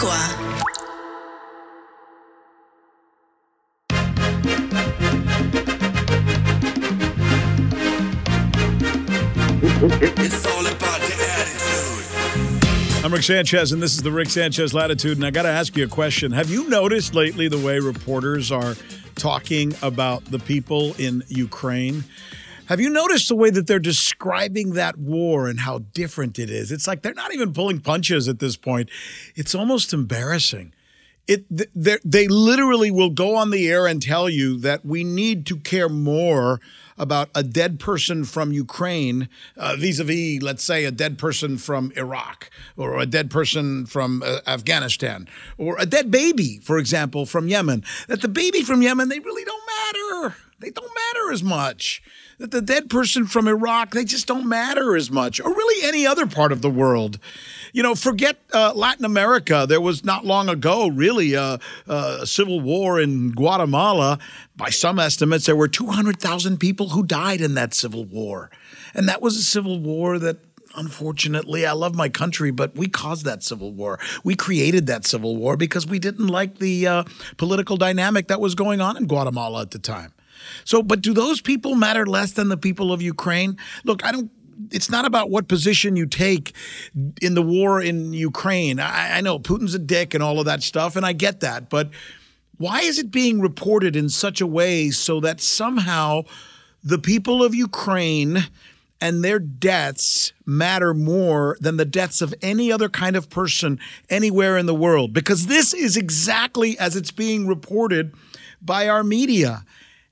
Agua. It's all about the attitude. I'm Rick Sanchez, and this is the Rick Sanchez Latitude. And I got to ask you a question. Have you noticed lately the way reporters are talking about the people in Ukraine? Have you noticed the way that they're describing that war and how different it is? It's like they're not even pulling punches at this point. It's almost embarrassing. It they literally will go on the air and tell you that we need to care more about a dead person from Ukraine uh, vis-a-vis, let's say, a dead person from Iraq or a dead person from uh, Afghanistan or a dead baby, for example, from Yemen. That the baby from Yemen, they really don't matter. They don't matter as much. That the dead person from Iraq, they just don't matter as much, or really any other part of the world. You know, forget uh, Latin America. There was not long ago, really, a, a civil war in Guatemala. By some estimates, there were 200,000 people who died in that civil war. And that was a civil war that unfortunately, I love my country, but we caused that civil war. We created that civil war because we didn't like the uh, political dynamic that was going on in Guatemala at the time. So, but do those people matter less than the people of Ukraine? Look, I don't. It's not about what position you take in the war in Ukraine. I, I know Putin's a dick and all of that stuff, and I get that. But why is it being reported in such a way so that somehow the people of Ukraine and their deaths matter more than the deaths of any other kind of person anywhere in the world? Because this is exactly as it's being reported by our media.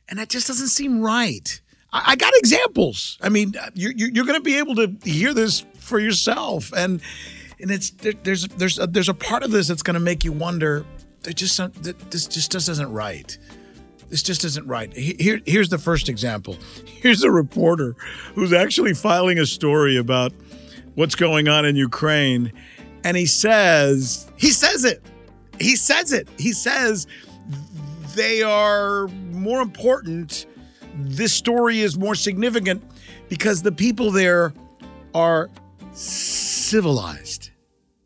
And that just doesn't seem right. I, I got examples. I mean, uh, you're, you're going to be able to hear this for yourself. And and it's there, there's there's a, there's a part of this that's going to make you wonder. It just this just isn't right. This just isn't right. Here, here's the first example. Here's a reporter who's actually filing a story about what's going on in Ukraine, and he says he says it. He says it. He says they are more important. This story is more significant because the people there are civilized.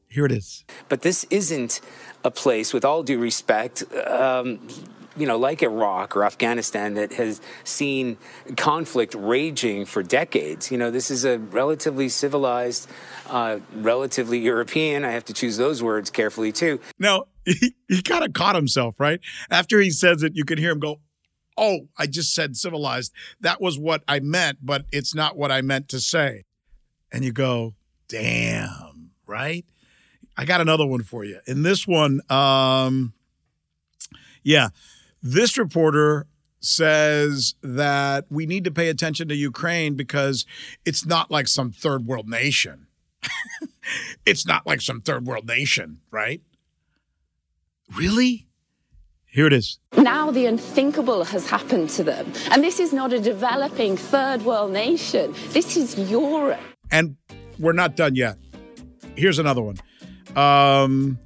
Here it is. But this isn't a place, with all due respect, um, you know, like Iraq or Afghanistan that has seen conflict raging for decades. You know, this is a relatively civilized, uh, relatively European. I have to choose those words carefully too. Now, he, he kind of caught himself, right? After he says it, you can hear him go, Oh, I just said civilized. That was what I meant, but it's not what I meant to say. And you go, Damn, right? I got another one for you. In this one, um, yeah, this reporter says that we need to pay attention to Ukraine because it's not like some third world nation. it's not like some third world nation, right? Really? Here it is. Now the unthinkable has happened to them. And this is not a developing third world nation. This is Europe. And we're not done yet. Here's another one. Um,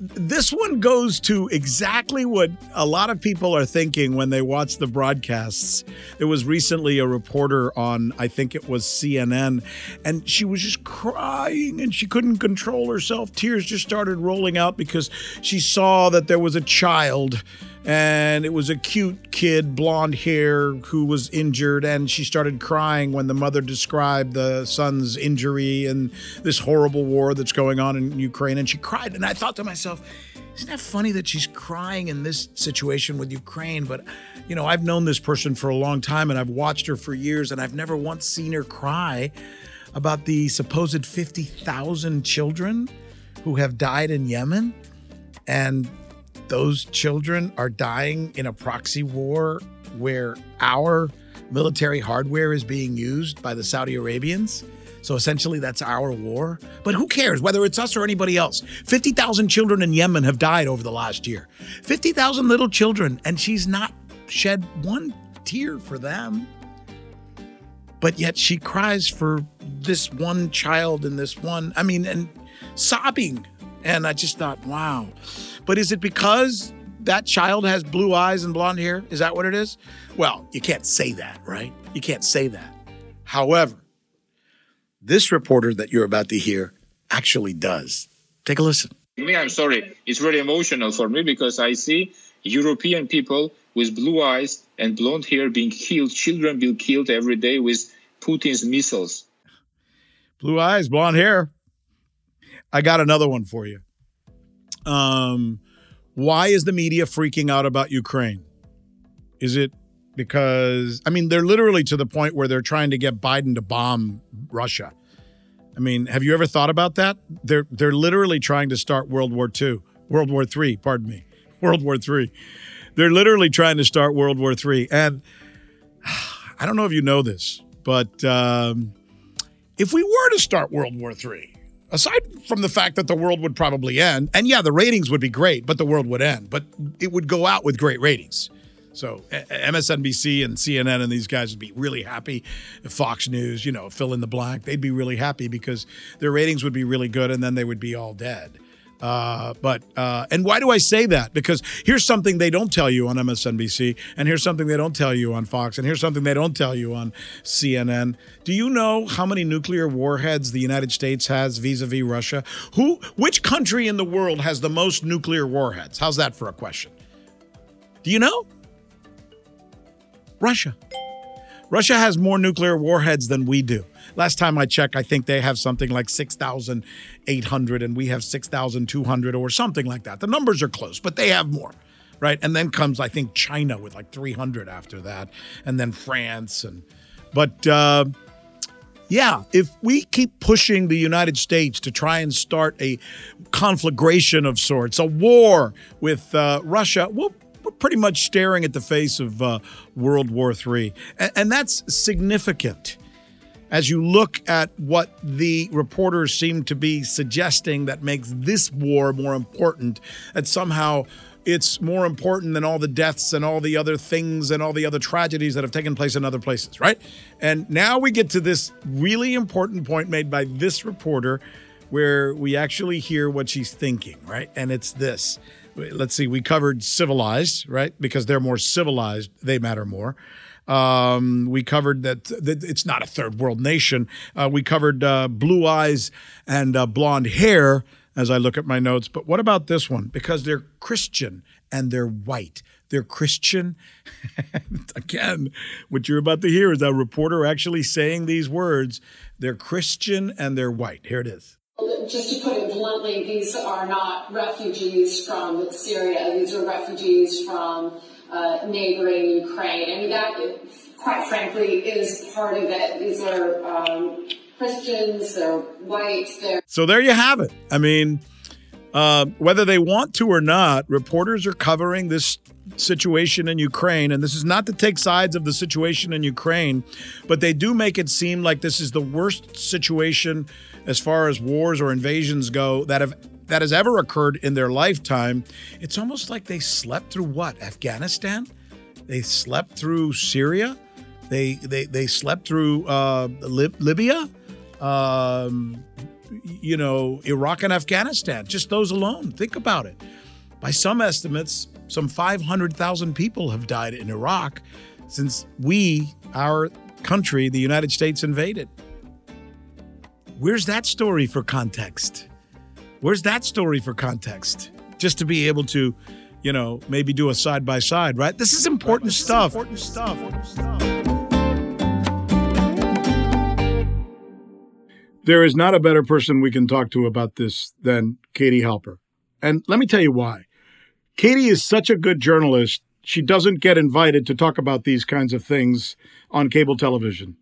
this one goes to exactly what a lot of people are thinking when they watch the broadcasts. There was recently a reporter on, I think it was CNN, and she was just crying and she couldn't control herself. Tears just started rolling out because she saw that there was a child and it was a cute kid, blonde hair, who was injured, and she started crying when the mother described the son's injury and this horrible war that's going on in Ukraine. And she cried, and I thought to myself, isn't that funny that she's crying in this situation with Ukraine? But, you know, I've known this person for a long time and I've watched her for years, and I've never once seen her cry about the supposed 50,000 children who have died in Yemen. And those children are dying in a proxy war where our military hardware is being used by the Saudi Arabians. So essentially, that's our war. But who cares whether it's us or anybody else? 50,000 children in Yemen have died over the last year. 50,000 little children, and she's not shed one tear for them. But yet she cries for this one child and this one, I mean, and sobbing. And I just thought, wow. But is it because that child has blue eyes and blonde hair? Is that what it is? Well, you can't say that, right? You can't say that. However, this reporter that you're about to hear actually does. Take a listen. me, I'm sorry, it's very emotional for me because I see European people with blue eyes and blonde hair being killed, children being killed every day with Putin's missiles. Blue eyes, blonde hair. I got another one for you. Um, why is the media freaking out about Ukraine? Is it because I mean they're literally to the point where they're trying to get Biden to bomb Russia? I mean, have you ever thought about that? They're they're literally trying to start World War II, World War III, pardon me, World War III. They're literally trying to start World War III, and I don't know if you know this, but um, if we were to start World War III, aside from the fact that the world would probably end, and yeah, the ratings would be great, but the world would end, but it would go out with great ratings. So MSNBC and CNN and these guys would be really happy. Fox News, you know, fill in the blank, they'd be really happy because their ratings would be really good, and then they would be all dead. Uh, but uh, and why do I say that? Because here's something they don't tell you on MSNBC, and here's something they don't tell you on Fox, and here's something they don't tell you on CNN. Do you know how many nuclear warheads the United States has vis-a-vis Russia? Who, which country in the world has the most nuclear warheads? How's that for a question? Do you know? Russia. Russia has more nuclear warheads than we do. Last time I checked, I think they have something like 6,800 and we have 6,200 or something like that. The numbers are close, but they have more, right? And then comes, I think, China with like 300 after that, and then France. And But uh, yeah, if we keep pushing the United States to try and start a conflagration of sorts, a war with uh, Russia, we'll we're pretty much staring at the face of uh, World War III. And, and that's significant as you look at what the reporters seem to be suggesting that makes this war more important, that somehow it's more important than all the deaths and all the other things and all the other tragedies that have taken place in other places, right? And now we get to this really important point made by this reporter where we actually hear what she's thinking, right? And it's this let's see, we covered civilized, right? Because they're more civilized, they matter more. Um, we covered that, that, it's not a third world nation. Uh, we covered uh, blue eyes and uh, blonde hair as I look at my notes. But what about this one? Because they're Christian and they're white. They're Christian. Again, what you're about to hear is a reporter actually saying these words. They're Christian and they're white. Here it is. Just to put it bluntly, these are not refugees from Syria. These are refugees from uh, neighboring Ukraine. I mean, that, quite frankly, is part of it. These are um, Christians, they're white, they're. So there you have it. I mean, uh, whether they want to or not, reporters are covering this situation in Ukraine. And this is not to take sides of the situation in Ukraine, but they do make it seem like this is the worst situation as far as wars or invasions go that have that has ever occurred in their lifetime. It's almost like they slept through what? Afghanistan? They slept through Syria? They they they slept through uh, Lib- Libya? Um, you know, Iraq and Afghanistan. Just those alone. Think about it. By some estimates, some 500,000 people have died in Iraq since we, our country, the United States, invaded. Where's that story for context? Where's that story for context? Just to be able to, you know, maybe do a side by side, right? This is important stuff. Important stuff. There is not a better person we can talk to about this than Katie Halper. And let me tell you why. Katie is such a good journalist, she doesn't get invited to talk about these kinds of things on cable television.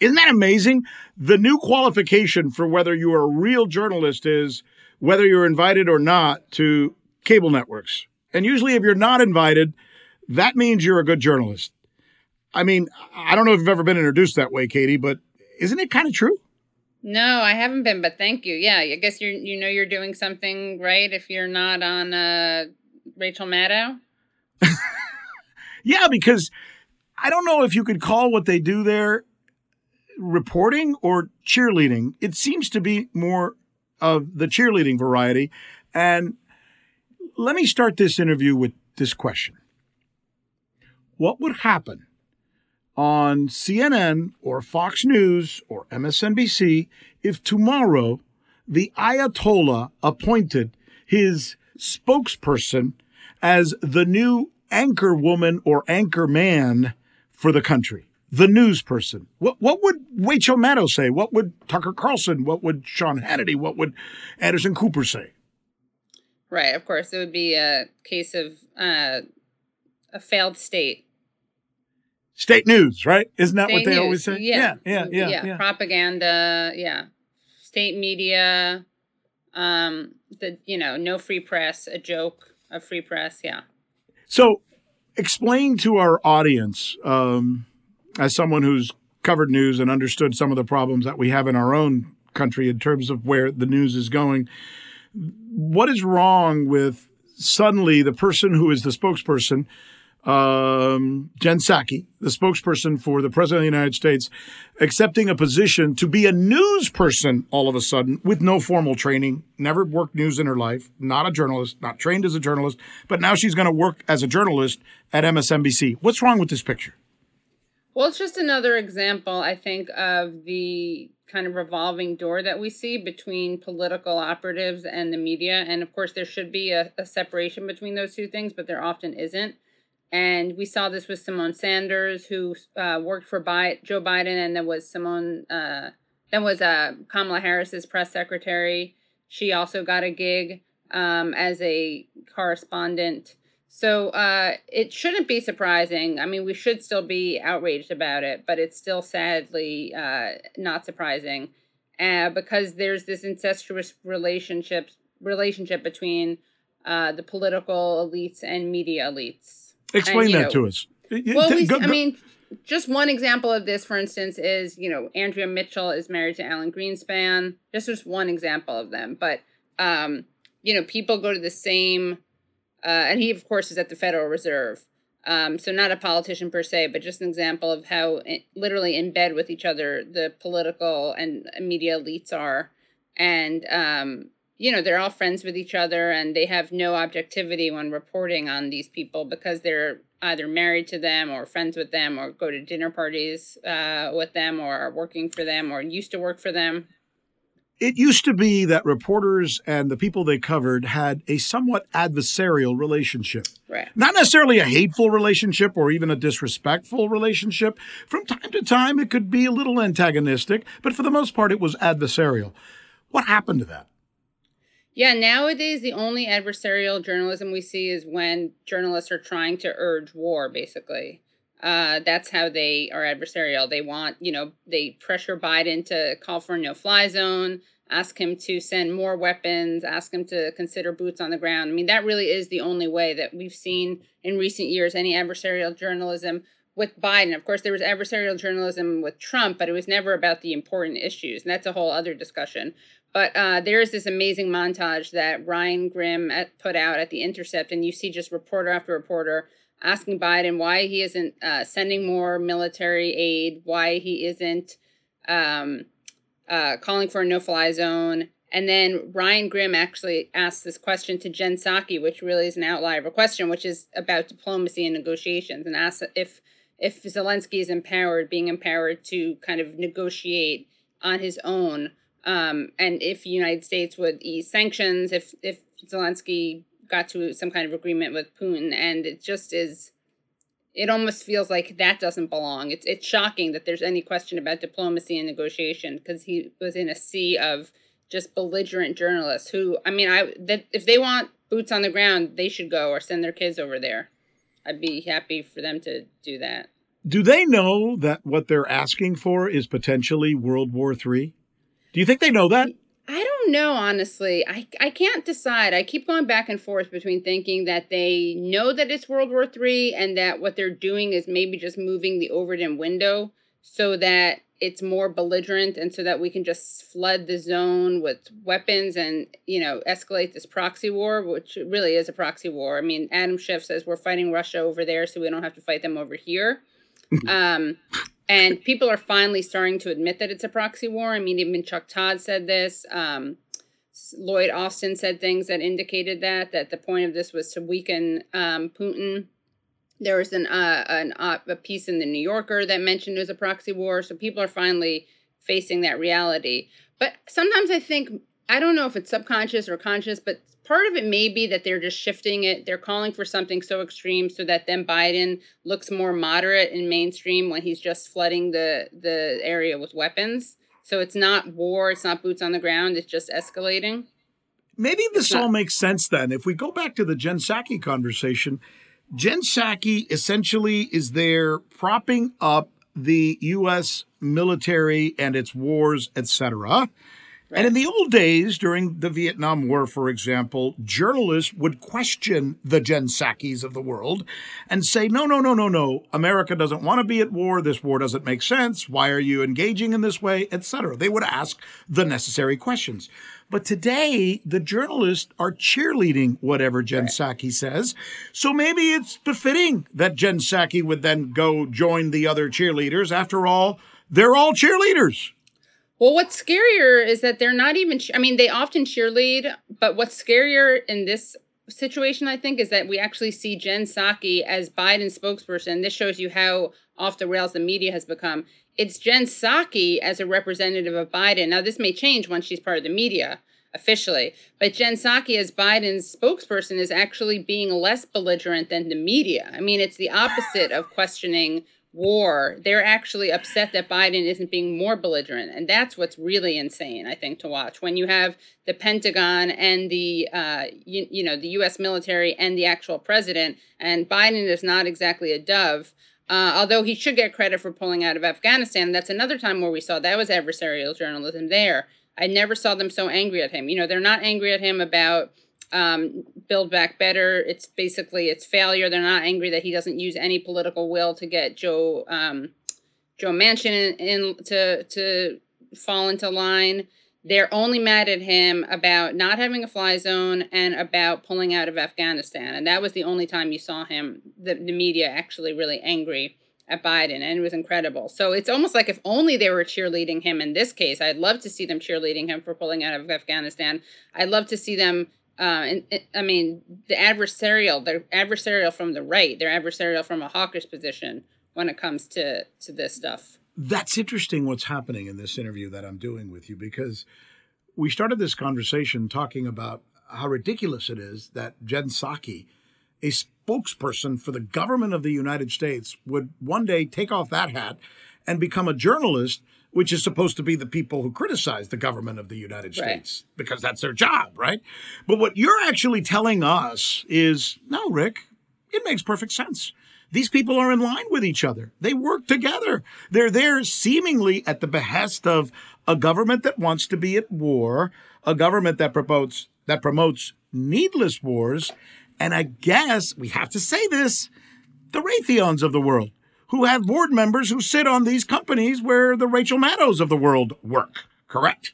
Isn't that amazing? The new qualification for whether you are a real journalist is whether you're invited or not to cable networks. And usually, if you're not invited, that means you're a good journalist. I mean, I don't know if you've ever been introduced that way, Katie, but isn't it kind of true? No, I haven't been, but thank you. Yeah, I guess you you know you're doing something right if you're not on uh, Rachel Maddow. Yeah, because I don't know if you could call what they do there reporting or cheerleading. It seems to be more of the cheerleading variety. And let me start this interview with this question What would happen on CNN or Fox News or MSNBC if tomorrow the Ayatollah appointed his spokesperson as the new anchor woman or anchor man for the country, the news person. What, what would Rachel Maddow say? What would Tucker Carlson? What would Sean Hannity? What would Anderson Cooper say? Right, of course, it would be a case of uh, a failed state. State news, right? Isn't that what they news, always say? Yeah. yeah, yeah, yeah. yeah. Propaganda, yeah. State media, um, the you know, no free press, a joke of free press, yeah. So, explain to our audience, um, as someone who's covered news and understood some of the problems that we have in our own country in terms of where the news is going, what is wrong with suddenly the person who is the spokesperson, um, Jen Psaki, the spokesperson for the President of the United States, accepting a position to be a news person all of a sudden with no formal training, never worked news in her life, not a journalist, not trained as a journalist, but now she's going to work as a journalist at MSNBC. What's wrong with this picture? Well, it's just another example, I think, of the kind of revolving door that we see between political operatives and the media. And of course, there should be a, a separation between those two things, but there often isn't. And we saw this with Symone Sanders, who uh, worked for Bi- Joe Biden, and then was Simone, uh, then was uh, Kamala Harris's press secretary. She also got a gig um, as a correspondent. So uh, it shouldn't be surprising. I mean, we should still be outraged about it, but it's still sadly uh, not surprising uh, because there's this incestuous relationship relationship between uh, the political elites and media elites. Explain And, that know, to us. Well, we, go- I mean, just one example of this, for instance, is you know Andrea Mitchell is married to Alan Greenspan. Just just one example of them, but um, you know people go to the same, uh, and he of course is at the Federal Reserve. Um, so not a politician per se, but just an example of how i literally in bed with each other the political and media elites are, and um, you know they're all friends with each other, and they have no objectivity when reporting on these people because they're either married to them or friends with them or go to dinner parties uh, with them or are working for them or used to work for them. It used to be that reporters and the people they covered had a somewhat adversarial relationship. Right. Not necessarily a hateful relationship or even a disrespectful relationship. From time to time, it could be a little antagonistic, but for the most part, it was adversarial. What happened to that? Yeah, nowadays the only adversarial journalism we see is when journalists are trying to urge war, basically. Uh, that's how they are adversarial. They want, you know, they pressure Biden to call for a no fly zone, ask him to send more weapons, ask him to consider boots on the ground. I mean, that really is the only way that we've seen in recent years any adversarial journalism with Biden. Of course, there was adversarial journalism with Trump, but it was never about the important issues. And that's a whole other discussion. But uh, there is this amazing montage that Ryan Grim at, put out at The Intercept, and you see just reporter after reporter asking Biden why he isn't uh, sending more military aid, why he isn't um, uh, calling for a no fly zone. And then Ryan Grim actually asked this question to Jen Psaki, which really is an outlier of a question, which is about diplomacy and negotiations, and asked if if Zelensky is empowered, being empowered to kind of negotiate on his own, um, and if the United States would ease sanctions, if if Zelensky got to some kind of agreement with Putin, and it just is. It almost feels like that doesn't belong. It's it's shocking that there's any question about diplomacy and negotiation because he was in a sea of just belligerent journalists who I mean I that if they want boots on the ground, they should go or send their kids over there. I'd be happy for them to do that. Do they know that what they're asking for is potentially World War III? Do you think they know that? I don't know, honestly. I, I can't decide. I keep going back and forth between thinking that they know that it's World War III and that what they're doing is maybe just moving the Overton window so that it's more belligerent and so that we can just flood the zone with weapons and, you know, escalate this proxy war, which really is a proxy war. I mean, Adam Schiff says we're fighting Russia over there so we don't have to fight them over here. um, and people are finally starting to admit that it's a proxy war. I mean, even Chuck Todd said this. Um, Lloyd Austin said things that indicated that that the point of this was to weaken um, Putin. There was an uh, an uh, a piece in the New Yorker that mentioned it was a proxy war. So people are finally facing that reality. But sometimes I think I don't know if it's subconscious or conscious, but part of it may be that they're just shifting it. They're calling for something so extreme so that then Biden looks more moderate and mainstream when he's just flooding the the area with weapons. So it's not war, it's not boots on the ground, it's just escalating. Maybe this not- all makes sense then. If we go back to the Jen Psaki conversation, Jen Psaki essentially is there propping up the U.S. military and its wars, etc. And in the old days, during the Vietnam War, for example, journalists would question the Jen Psakis of the world and say, no, no, no, no, no. America doesn't want to be at war. This war doesn't make sense. Why are you engaging in this way, etc. They would ask the necessary questions. But today, the journalists are cheerleading whatever Jen Psaki says. So maybe it's befitting that Jen Psaki would then go join the other cheerleaders. After all, they're all cheerleaders. Well, what's scarier is that they're not even, I mean, they often cheerlead, but what's scarier in this situation, I think, is that we actually see Jen Psaki as Biden's spokesperson. This shows you how off the rails the media has become. It's Jen Psaki as a representative of Biden. Now, this may change once she's part of the media officially, but Jen Psaki as Biden's spokesperson is actually being less belligerent than the media. I mean, it's the opposite of questioning war. They're actually upset that Biden isn't being more belligerent, and that's what's really insane. I think to watch when you have the Pentagon and the uh, you, you know the U.S. military and the actual president, and Biden is not exactly a dove. Uh, although he should get credit for pulling out of Afghanistan, that's another time where we saw that was adversarial journalism there. I never saw them so angry at him. You know, they're not angry at him about um, Build Back Better. It's basically its failure. They're not angry that he doesn't use any political will to get Joe um, Joe Manchin in, in to to fall into line. They're only mad at him about not having a fly zone and about pulling out of Afghanistan. And that was the only time you saw him, the, the media actually really angry at Biden. And it was incredible. So it's almost like if only they were cheerleading him in this case. I'd love to see them cheerleading him for pulling out of Afghanistan. I'd love to see them. Uh, and, and- I mean, the adversarial, they're adversarial from the right. They're adversarial from a hawkish position when it comes to to this stuff. That's interesting what's happening in this interview that I'm doing with you because we started this conversation talking about how ridiculous it is that Jen Psaki, a spokesperson for the government of the United States, would one day take off that hat and become a journalist, which is supposed to be the people who criticize the government of the United Right. States because that's their job, right? But what you're actually telling us is no, Rick, it makes perfect sense. These people are in line with each other. They work together. They're there seemingly at the behest of a government that wants to be at war, a government that promotes that promotes needless wars, and I guess we have to say this, the Raytheons of the world, who have board members who sit on these companies where the Rachel Maddows of the world work. Correct?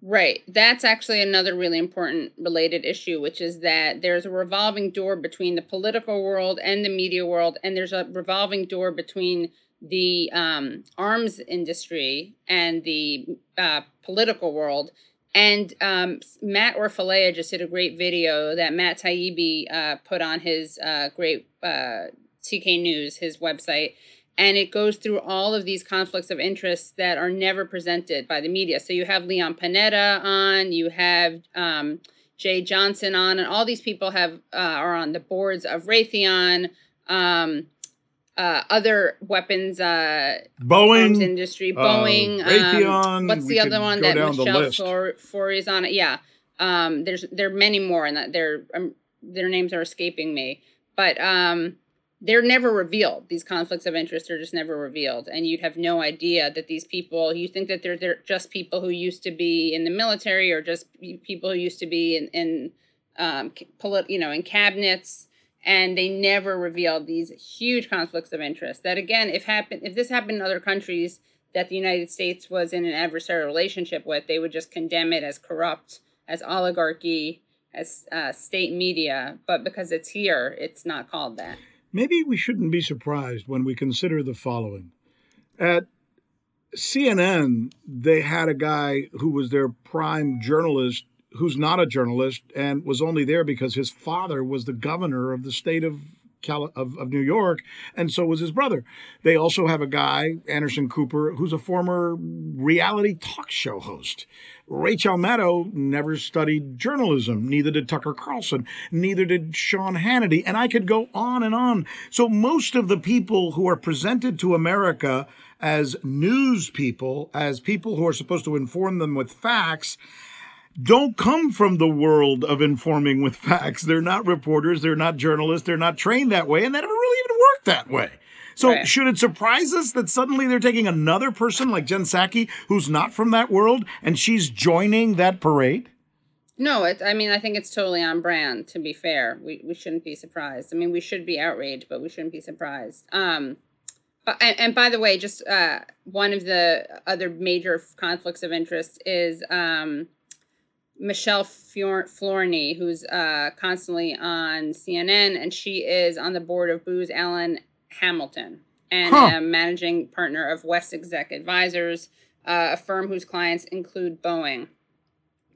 Right. That's actually another really important related issue, which is that there's a revolving door between the political world and the media world, and there's a revolving door between the um, arms industry and the uh, political world. And um, Matt Orfalea just did a great video that Matt Taibbi uh, put on his uh, great uh, TK News, his website and it goes through all of these conflicts of interest that are never presented by the media. So you have Leon Panetta on, you have um, Jeh Johnson on, and all these people have uh, are on the boards of Raytheon, um, uh, other weapons uh, Boeing, industry, uh, Boeing, Raytheon, um, what's the other one that Michelle list. For, is on it? Yeah, um, there's there are many more, and that their um, their names are escaping me, but um, they're never revealed. These conflicts of interest are just never revealed, and you'd have no idea that these people. You think that they're they're just people who used to be in the military, or just people who used to be in in um, polit- you know in cabinets, and they never revealed these huge conflicts of interest. That again, if happen if this happened in other countries that the United States was in an adversarial relationship with, they would just condemn it as corrupt, as oligarchy, as uh, state media. But because it's here, it's not called that. Maybe we shouldn't be surprised when we consider the following. At CNN, they had a guy who was their prime journalist who's not a journalist and was only there because his father was the governor of the state of Of, of New York, and so was his brother. They also have a guy, Anderson Cooper, who's a former reality talk show host. Rachel Maddow never studied journalism, neither did Tucker Carlson, neither did Sean Hannity, and I could go on and on. So most of the people who are presented to America as news people, as people who are supposed to inform them with facts, don't come from the world of informing with facts. They're not reporters, they're not journalists, they're not trained that way, and they never really even worked that way. So Right. should it surprise us that suddenly they're taking another person like Jen Psaki, who's not from that world, and she's joining that parade? No, it, I mean, I think it's totally on brand. To be fair, we we shouldn't be surprised. I mean, we should be outraged, but we shouldn't be surprised. Um, but, and, and by the way, just uh, one of the other major conflicts of interest is um, Michelle Fior- Flournoy, who's uh, constantly on CNN, and she is on the board of Booz Allen Hamilton and Huh. a managing partner of West Exec Advisors, uh, a firm whose clients include Boeing.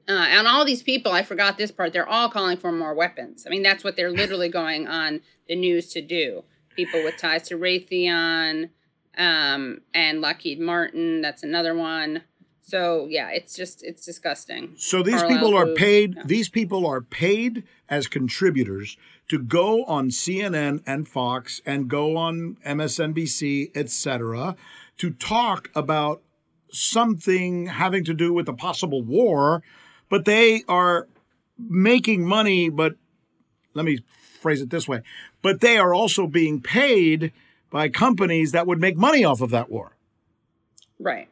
Uh, and all these people, I forgot this part, they're all calling for more weapons. I mean, that's what they're literally going on the news to do. People with ties to Raytheon um, and Lockheed Martin, that's another one. So, yeah, it's just, it's disgusting. So these Carlyle people are paid. yeah. These people are paid as contributors to go on CNN and Fox and go on MSNBC, etc., to talk about something having to do with a possible war, but they are making money. But let me phrase it this way: but they are also being paid by companies that would make money off of that war. Right.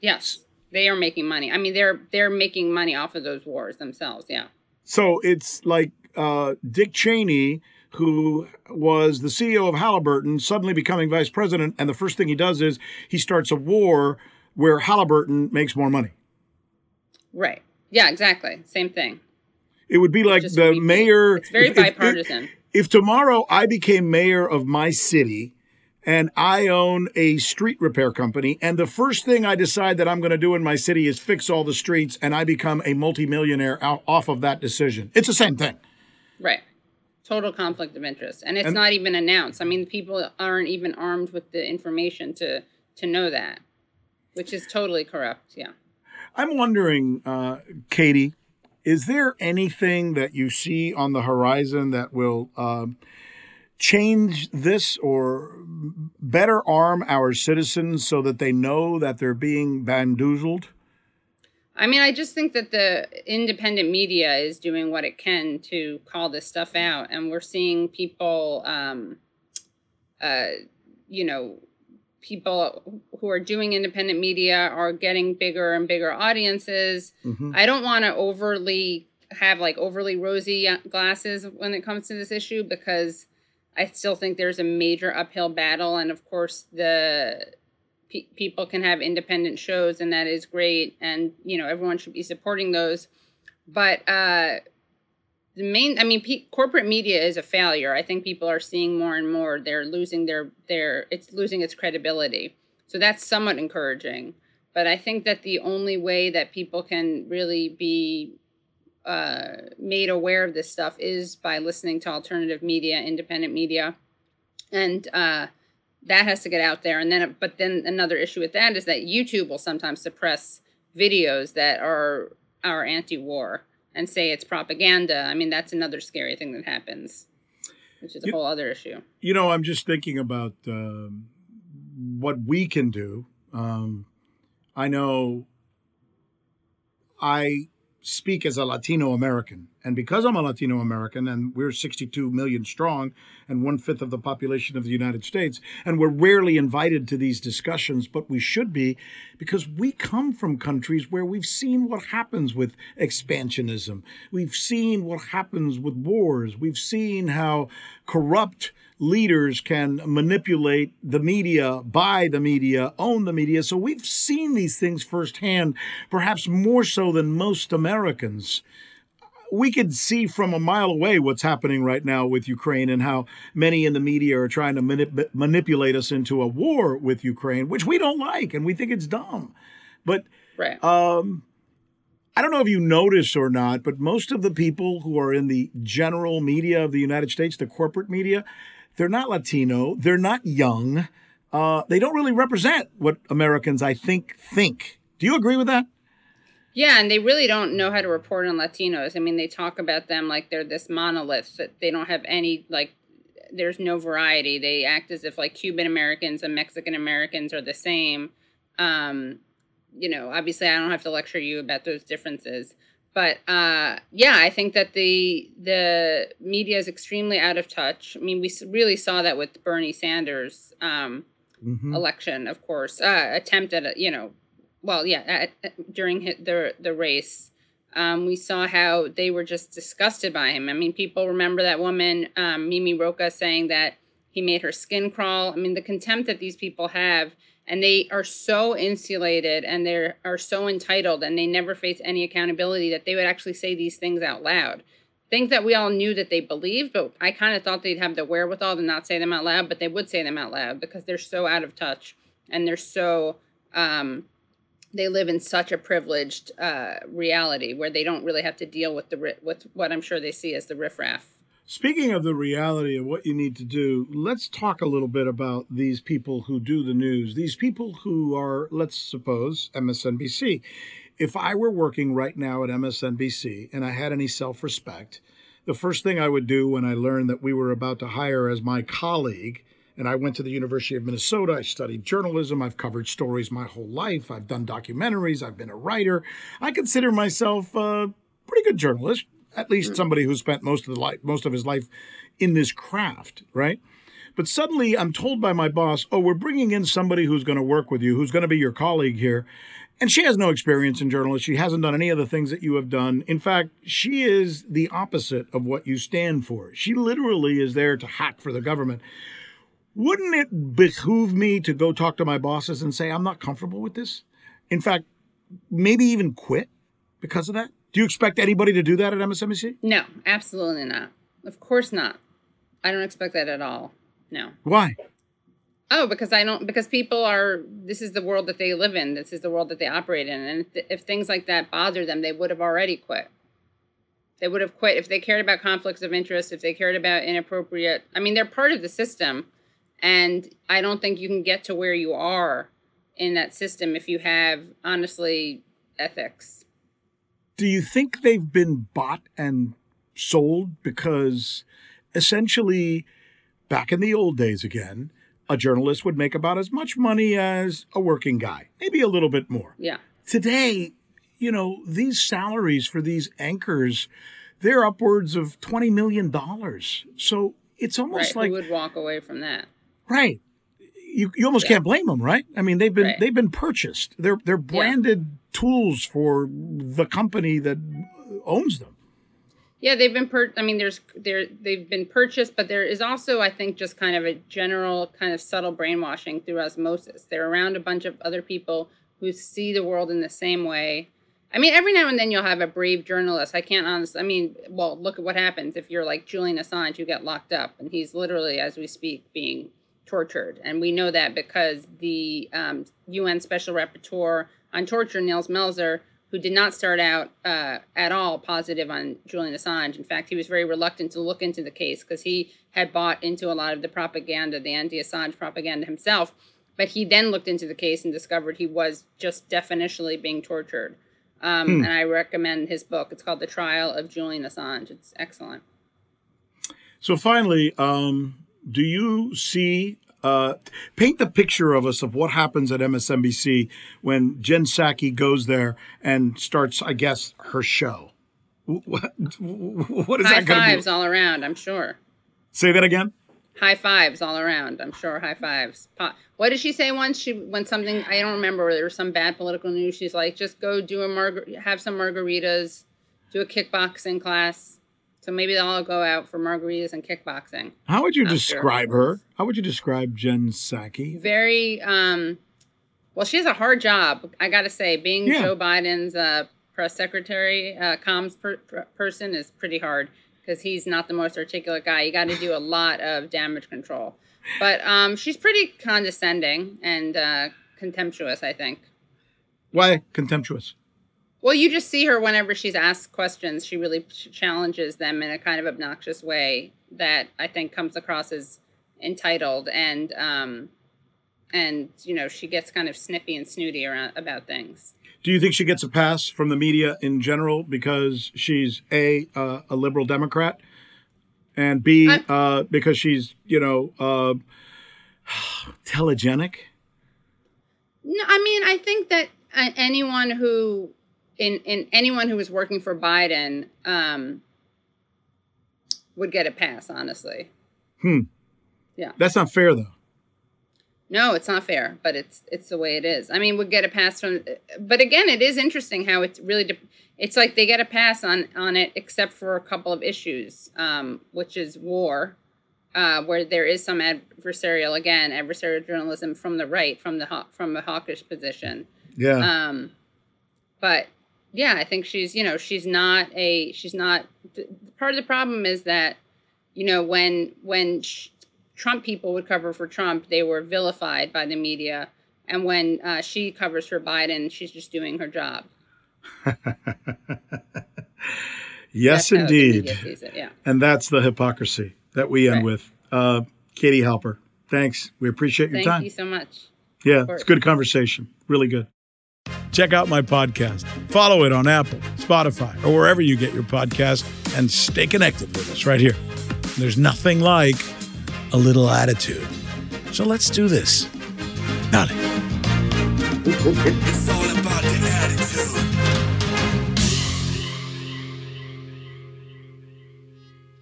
Yes. They are making money. I mean, they're they're making money off of those wars themselves. Yeah. So it's like uh, Dick Cheney, who was the CEO of Halliburton, suddenly becoming vice president, and the first thing he does is he starts a war where Halliburton makes more money. Right. Yeah. Exactly. Same thing. It would be like the mayor. It's very if- if- bipartisan. If, tomorrow I became mayor of my city and I own a street repair company, and the first thing I decide that I'm going to do in my city is fix all the streets, and I become a multimillionaire out, off of that decision, it's the same thing. Right. Total conflict of interest, and it's And- not even announced. I mean, people aren't even armed with the information to to know that, which is totally corrupt. Yeah. I'm wondering, uh, Katie, is there anything that you see on the horizon that will um, change this or better arm our citizens so that they know that they're being bamboozled? I mean, I just think that the independent media is doing what it can to call this stuff out, and we're seeing people, um, uh, you know, people who are doing independent media are getting bigger and bigger audiences. Mhm. I don't want to overly have like overly rosy glasses when it comes to this issue because I still think there's a major uphill battle, and of course the pe- people can have independent shows and that is great and you know everyone should be supporting those. But uh the main i mean pe- corporate media is a failure. I think people are seeing more and more. They're losing their their it's losing its credibility. So that's somewhat encouraging. But i think that the only way that people can really be uh, made aware of this stuff is by listening to alternative media independent media. And uh that has to get out there. And then but then another issue with that is that youtube will sometimes suppress videos that are are anti-war and say it's propaganda. I mean that's another scary thing that happens which is a You- whole other issue. You know, I'm just thinking about um, what we can do. Um, I know I speak as a Latino American, and because I'm a Latino American, and we're 62 million strong, and one fifth of the population of the United States, and we're rarely invited to these discussions, but we should be, because we come from countries where we've seen what happens with expansionism. We've seen what happens with wars. We've seen how corrupt leaders can manipulate the media, buy the media, own the media. So we've seen these things firsthand, perhaps more so than most Americans. We could see from a mile away what's happening right now with Ukraine and how many in the media are trying to manip- manipulate us into a war with Ukraine, which we don't like and we think it's dumb. But right um, I don't know if you notice or not, but most of the people who are in the general media of the United States, the corporate media, They're not Latino. They're not young. Uh, they don't really represent what Americans, I think, think. Do you agree with that? Yeah, and they really don't know how to report on Latinos. I mean, they talk about them like they're this monolith that they don't have any like. There's no variety. They act as if like Cuban Americans and Mexican Americans are the same. Um, you know, obviously, I don't have to lecture you about those differences, but uh, yeah, I think that the the media is extremely out of touch. I mean, we really saw that with Bernie Sanders' um, Mhm. election, of course, uh, attempt at a, you know, well, yeah, at, at- during the the race, um, we saw how they were just disgusted by him. I mean, people remember that woman, um, Mimi Rocah, saying that he made her skin crawl. I mean, the contempt that these people have, and they are so insulated and they are so entitled, and they never face any accountability that they would actually say these things out loud. Things that we all knew that they believed, but I kind of thought they'd have the wherewithal to not say them out loud, but they would say them out loud because they're so out of touch and they're so um, they live in such a privileged uh, reality where they don't really have to deal with the with what I'm sure they see as the riffraff. Speaking of the reality of what you need to do, let's talk a little bit about these people who do the news. These people who are, let's suppose, MSNBC. If I were working right now at MSNBC and I had any self respect, the first thing I would do when I learned that we were about to hire as my colleague, and I went to the University of Minnesota, I studied journalism, I've covered stories my whole life, I've done documentaries, I've been a writer. I consider myself a pretty good journalist, at least mm. somebody who spent most of the life, most of his life in this craft, right? But suddenly I'm told by my boss, "Oh, we're bringing in somebody who's going to work with you, who's going to be your colleague here." And she has no experience in journalism. She hasn't done any of the things that you have done. In fact, she is the opposite of what you stand for. She literally is there to hack for the government. Wouldn't it behoove me to go talk to my bosses and say, I'm not comfortable with this? In fact, maybe even quit because of that? Do you expect anybody to do that at MSNBC? No, absolutely not. Of course not. I don't expect that at all. No. Why? Oh, because I don't. Because people are. This is the world that they live in. This is the world that they operate in. And if, if things like that bother them, they would have already quit. They would have quit if they cared about conflicts of interest. If they cared about inappropriate. I mean, they're part of the system, and I don't think you can get to where you are in that system if you have honestly ethics. Do you think they've been bought and sold because essentially back in the old days again a journalist would make about as much money as a working guy maybe a little bit more Yeah. today you know these salaries for these anchors they're upwards of 20 million dollars so it's Right. almost Who like would walk away from that? right you, you almost Yeah. can't blame them right i mean they've been Right. they've been purchased they're they're branded tools for the company that owns them Yeah, they've been per. I mean, there's there they've been purchased, but there is also, I think, just kind of a general kind of subtle brainwashing through osmosis. They're around a bunch of other people who see the world in the same way. I mean, every now and then you'll have a brave journalist. I can't honestly. I mean, well, look at what happens if you're like Julian Assange, you get locked up, and he's literally, as we speak, being tortured, and we know that because the um, UN Special Rapporteur on Torture, Nils Melzer, who did not start out uh, at all positive on Julian Assange. In fact, he was very reluctant to look into the case because he had bought into a lot of the propaganda, the anti-Assange propaganda himself. But he then looked into the case and discovered he was just definitionally being tortured. Um, And I recommend his book. It's called The Trial of Julian Assange. It's excellent. so finally um, do you see uh, paint the picture of us of what happens at msnbc when jen Psaki goes there and starts i guess her show what, what is High that going to be? High fives all around, I'm sure. say that again High fives all around. I'm sure high fives. What did she say once? She when something I don't remember. There was some bad political news. She's like, just go do a margar, have some margaritas, do a kickboxing class. So maybe they'll all go out for margaritas and kickboxing. how would you describe her how would you describe jen Psaki? Very um, well. She has a hard job. I got to say, being Yeah. Joe Biden's uh, press secretary, uh, comms per- per- person is pretty hard because he's not the most articulate guy. You got to do a lot of damage control. But um, she's pretty condescending and uh, contemptuous, I think. why contemptuous Well, you just see her whenever she's asked questions. She really challenges them in a kind of obnoxious way that I think comes across as entitled and um, and you know she gets kind of snippy and snooty around about things. Do you think she gets a pass from the media in general because she's a uh, a liberal Democrat, and B uh, because she's you know uh, telegenic? No, I mean I think that uh, anyone who in in anyone who was working for Biden um, would get a pass. Honestly, Hmm. Yeah. That's not fair though. no, it's not fair, but it's it's the way it is. I mean, would get a pass from, but again, it is interesting how it's really. De- it's like they get a pass on on it, except for a couple of issues, um, which is war. Uh, where there is some adversarial again adversarial journalism from the right from the from a hawkish position Yeah. um but yeah i think she's you know she's not a she's not part of the problem is that you know when when sh- trump people would cover for trump they were vilified by the media and when uh, she covers for biden she's just doing her job yes, That's indeed. it, yeah And that's the hypocrisy that we end Right. with. Uh, Katie Halper, thanks. We appreciate your thank time. Thank you so much yeah, it's good conversation. Really good. Check out my podcast. Follow it on Apple, Spotify, or wherever you get your podcast and stay connected with us right here. There's nothing like a little attitude. So let's do this. Not it.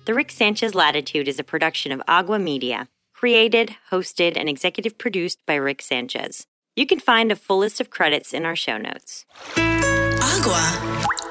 The Rick Sanchez Latitude is a production of Agua Media, created, hosted, and executive produced by Rick Sanchez. You can find a full list of credits in our show notes. Agua.